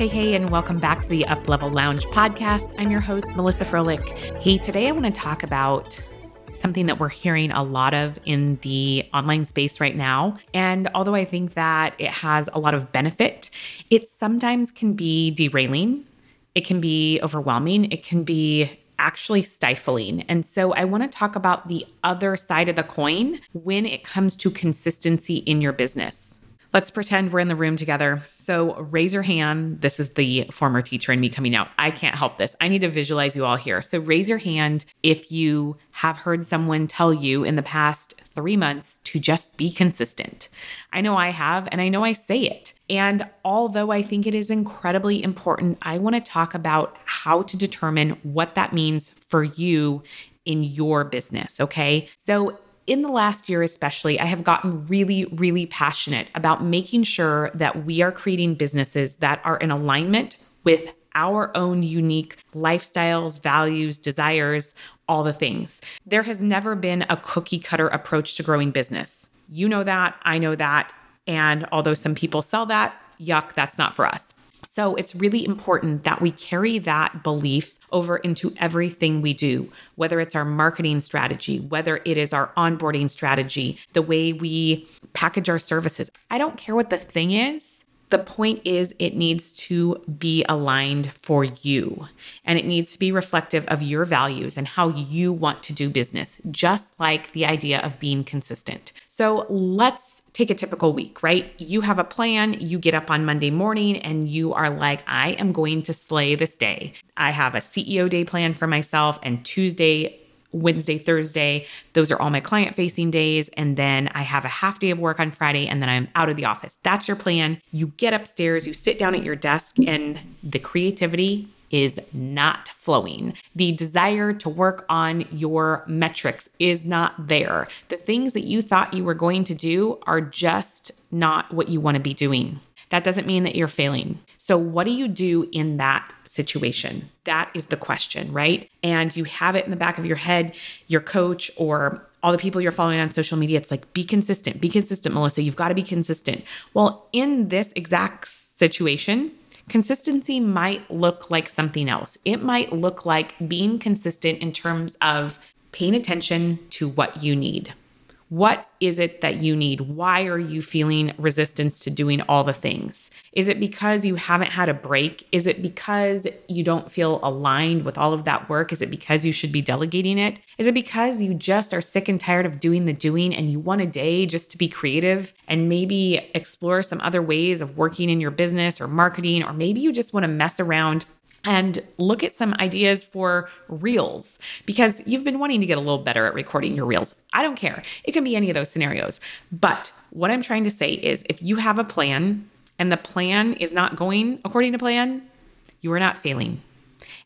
Hey, hey, and welcome back to the Uplevel Lounge podcast. I'm your host, Melissa Froehlich. Hey, today I want to talk about something that we're hearing a lot of in the online space right now. And although I think that it has a lot of benefit, it sometimes can be derailing, it can be overwhelming, it can be actually stifling. And so I want to talk about the other side of the coin when it comes to consistency in your business. Let's pretend we're in the room together. So raise your hand. This is the former teacher and me coming out. I can't help this. I need to visualize you all here. So raise your hand if you have heard someone tell you in the past three months to just be consistent. I know I have, and I know I say it. And although I think it is incredibly important, I want to talk about how to determine what that means for you in your business. Okay. So in the last year, especially, I have gotten really, really passionate about making sure that we are creating businesses that are in alignment with our own unique lifestyles, values, desires, all the things. There has never been a cookie cutter approach to growing business. You know that, I know that. And although some people sell that, yuck, that's not for us. So it's really important that we carry that belief over into everything we do, whether it's our marketing strategy, whether it is our onboarding strategy, the way we package our services. I don't care what the thing is. The point is, it needs to be aligned for you and it needs to be reflective of your values and how you want to do business, just like the idea of being consistent. So let's take a typical week, right? You have a plan, you get up on Monday morning and you are like, I am going to slay this day. I have a CEO day plan for myself, and Tuesday, Wednesday, Thursday, those are all my client facing days. And then I have a half day of work on Friday, and then I'm out of the office. That's your plan. You get upstairs, you sit down at your desk, and the creativity is not flowing. The desire to work on your metrics is not there. The things that you thought you were going to do are just not what you want to be doing. That doesn't mean that you're failing. So, what do you do in that situation? That is the question, right? And you have it in the back of your head, your coach or all the people you're following on social media. It's like, be consistent, be consistent, Melissa. You've got to be consistent. Well, in this exact situation, Consistency might look like something else. It might look like being consistent in terms of paying attention to what you need. What is it that you need? Why are you feeling resistance to doing all the things? Is it because you haven't had a break? Is it because you don't feel aligned with all of that work? Is it because you should be delegating it? Is it because you just are sick and tired of doing the doing and you want a day just to be creative and maybe explore some other ways of working in your business or marketing? Or maybe you just want to mess around and look at some ideas for reels because you've been wanting to get a little better at recording your reels. I don't care. It can be any of those scenarios. But what I'm trying to say is if you have a plan and the plan is not going according to plan, you are not failing.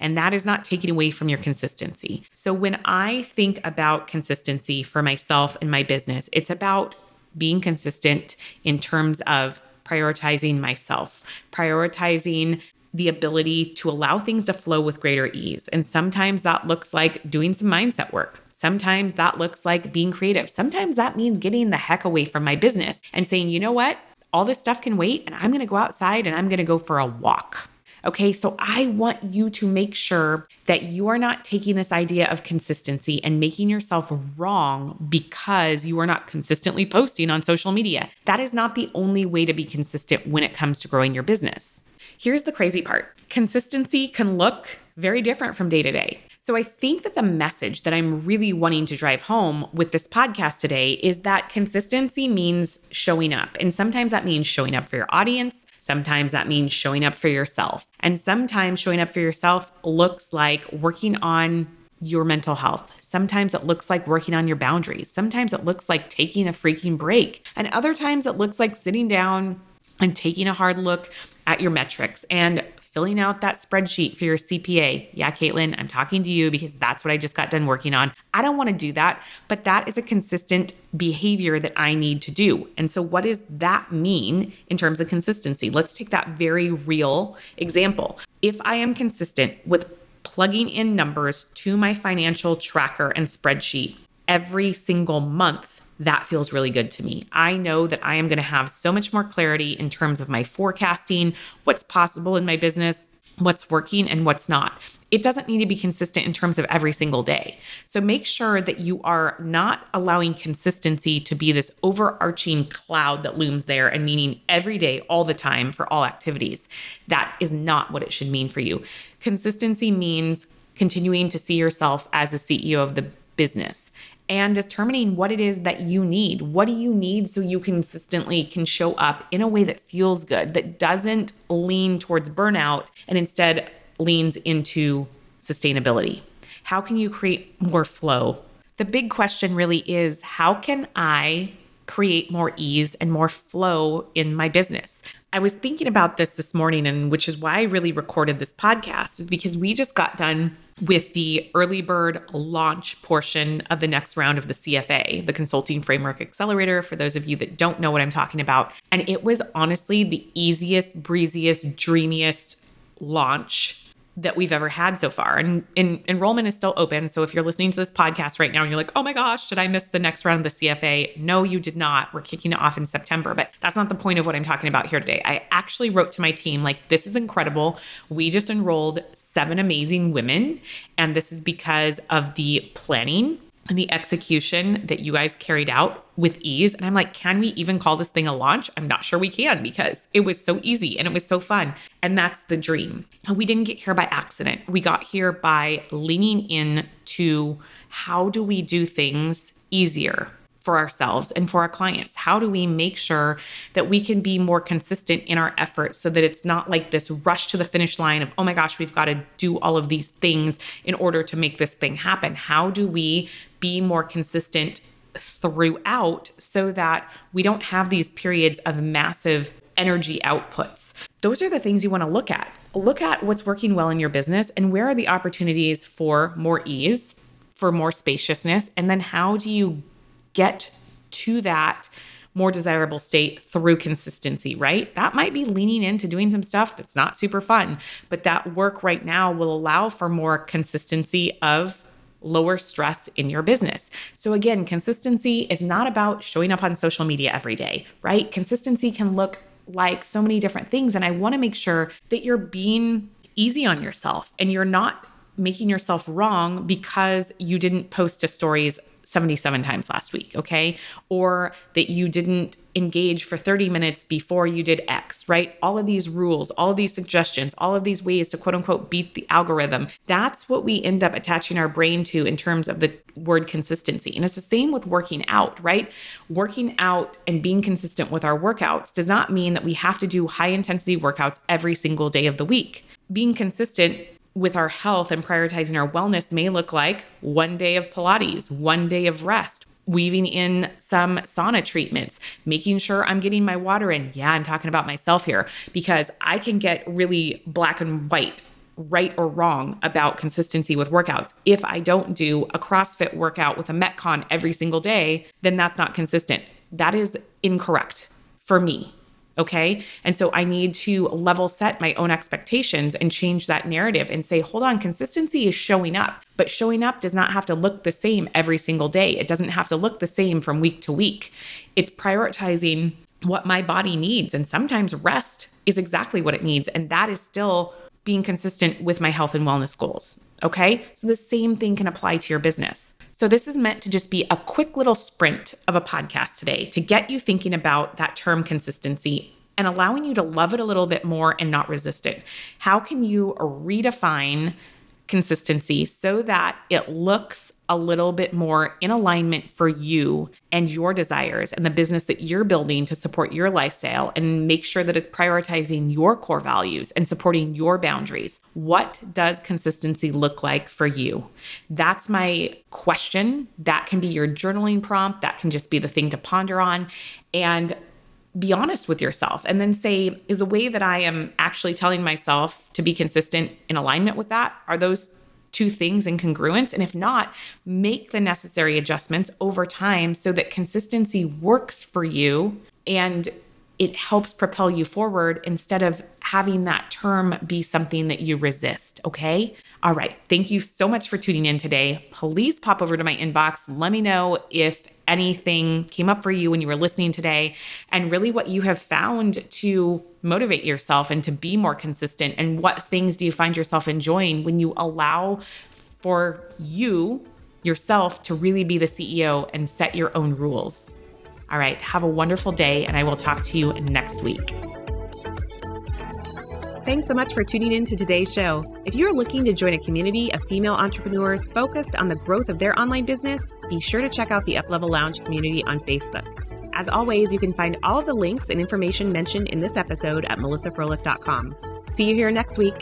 And that is not taking away from your consistency. So when I think about consistency for myself and my business, it's about being consistent in terms of prioritizing myself, prioritizing the ability to allow things to flow with greater ease. And sometimes that looks like doing some mindset work. Sometimes that looks like being creative. Sometimes that means getting the heck away from my business and saying, you know what? All this stuff can wait, and I'm gonna go outside and I'm gonna go for a walk. Okay, so I want you to make sure that you are not taking this idea of consistency and making yourself wrong because you are not consistently posting on social media. That is not the only way to be consistent when it comes to growing your business. Here's the crazy part consistency can look very different from day to day. So I think that the message that I'm really wanting to drive home with this podcast today is that consistency means showing up. And sometimes that means showing up for your audience. Sometimes that means showing up for yourself. And sometimes showing up for yourself looks like working on your mental health. Sometimes it looks like working on your boundaries. Sometimes it looks like taking a freaking break. And other times it looks like sitting down and taking a hard look at your metrics and filling out that spreadsheet for your CPA. Yeah, Caitlin, I'm talking to you because that's what I just got done working on. I don't want to do that, but that is a consistent behavior that I need to do. And so, what does that mean in terms of consistency? Let's take that very real example. If I am consistent with plugging in numbers to my financial tracker and spreadsheet every single month, that feels really good to me. I know that I am going to have so much more clarity in terms of my forecasting, what's possible in my business, what's working, and what's not. It doesn't need to be consistent in terms of every single day. So make sure that you are not allowing consistency to be this overarching cloud that looms there and meaning every day, all the time for all activities. That is not what it should mean for you. Consistency means continuing to see yourself as a CEO of the business and determining what it is that you need. What do you need so you consistently can show up in a way that feels good, that doesn't lean towards burnout and instead leans into sustainability? How can you create more flow? The big question really is how can I create more ease and more flow in my business? I was thinking about this this morning, and which is why I really recorded this podcast, is because we just got done with the early bird launch portion of the next round of the CFA, the Consulting Framework Accelerator, for those of you that don't know what I'm talking about. And it was honestly the easiest, breeziest, dreamiest launch that we've ever had so far. And enrollment is still open. So if you're listening to this podcast right now and you're like, oh my gosh, did I miss the next round of the CFA? No, you did not. We're kicking it off in September. But that's not the point of what I'm talking about here today. I actually wrote to my team, like, this is incredible. We just enrolled seven amazing women. And this is because of the planning and the execution that you guys carried out with ease. And I'm like, can we even call this thing a launch? I'm not sure we can because it was so easy and it was so fun. And that's the dream. We didn't get here by accident. We got here by leaning in to how do we do things easier for ourselves and for our clients? How do we make sure that we can be more consistent in our efforts so that it's not like this rush to the finish line of, oh my gosh, we've got to do all of these things in order to make this thing happen? How do we be more consistent throughout so that we don't have these periods of massive energy outputs? Those are the things you want to look at. Look at what's working well in your business and where are the opportunities for more ease, for more spaciousness, and then how do you get to that more desirable state through consistency, right? That might be leaning into doing some stuff that's not super fun, but that work right now will allow for more consistency of lower stress in your business. So, again, consistency is not about showing up on social media every day, right? Consistency can look like so many different things. And I want to make sure that you're being easy on yourself and you're not making yourself wrong because you didn't post to stories 77 times last week, okay? Or that you didn't engage for 30 minutes before you did X, right? All of these rules, all of these suggestions, all of these ways to quote unquote beat the algorithm. That's what we end up attaching our brain to in terms of the word consistency. And it's the same with working out, right? Working out and being consistent with our workouts does not mean that we have to do high intensity workouts every single day of the week. Being consistent with our health and prioritizing our wellness may look like one day of Pilates, one day of rest, weaving in some sauna treatments, making sure I'm getting my water in. Yeah, I'm talking about myself here because I can get really black and white, right or wrong about consistency with workouts. If I don't do a CrossFit workout with a Metcon every single day, then that's not consistent. That is incorrect for me. Okay. And so I need to level set my own expectations and change that narrative and say, hold on, consistency is showing up, but showing up does not have to look the same every single day. It doesn't have to look the same from week to week. It's prioritizing what my body needs. And sometimes rest is exactly what it needs. And that is still being consistent with my health and wellness goals. Okay. So the same thing can apply to your business. So, this is meant to just be a quick little sprint of a podcast today to get you thinking about that term consistency and allowing you to love it a little bit more and not resist it. How can you redefine consistency so that it looks a little bit more in alignment for you and your desires and the business that you're building to support your lifestyle and make sure that it's prioritizing your core values and supporting your boundaries. What does consistency look like for you? That's my question. That can be your journaling prompt, that can just be the thing to ponder on. And be honest with yourself and then say, is the way that I am actually telling myself to be consistent in alignment with that? Are those two things in congruence? And if not, make the necessary adjustments over time so that consistency works for you and it helps propel you forward instead of having that term be something that you resist. Okay. All right. Thank you so much for tuning in today. Please pop over to my inbox. Let me know if anything came up for you when you were listening today and really what you have found to motivate yourself and to be more consistent and what things do you find yourself enjoying when you allow for you yourself to really be the CEO and set your own rules. All right, have a wonderful day and I will talk to you next week. Thanks so much for tuning in to today's show. If you're looking to join a community of female entrepreneurs focused on the growth of their online business, be sure to check out the Uplevel Lounge community on Facebook. As always, you can find all the links and information mentioned in this episode at melissafroehlich.com. See you here next week.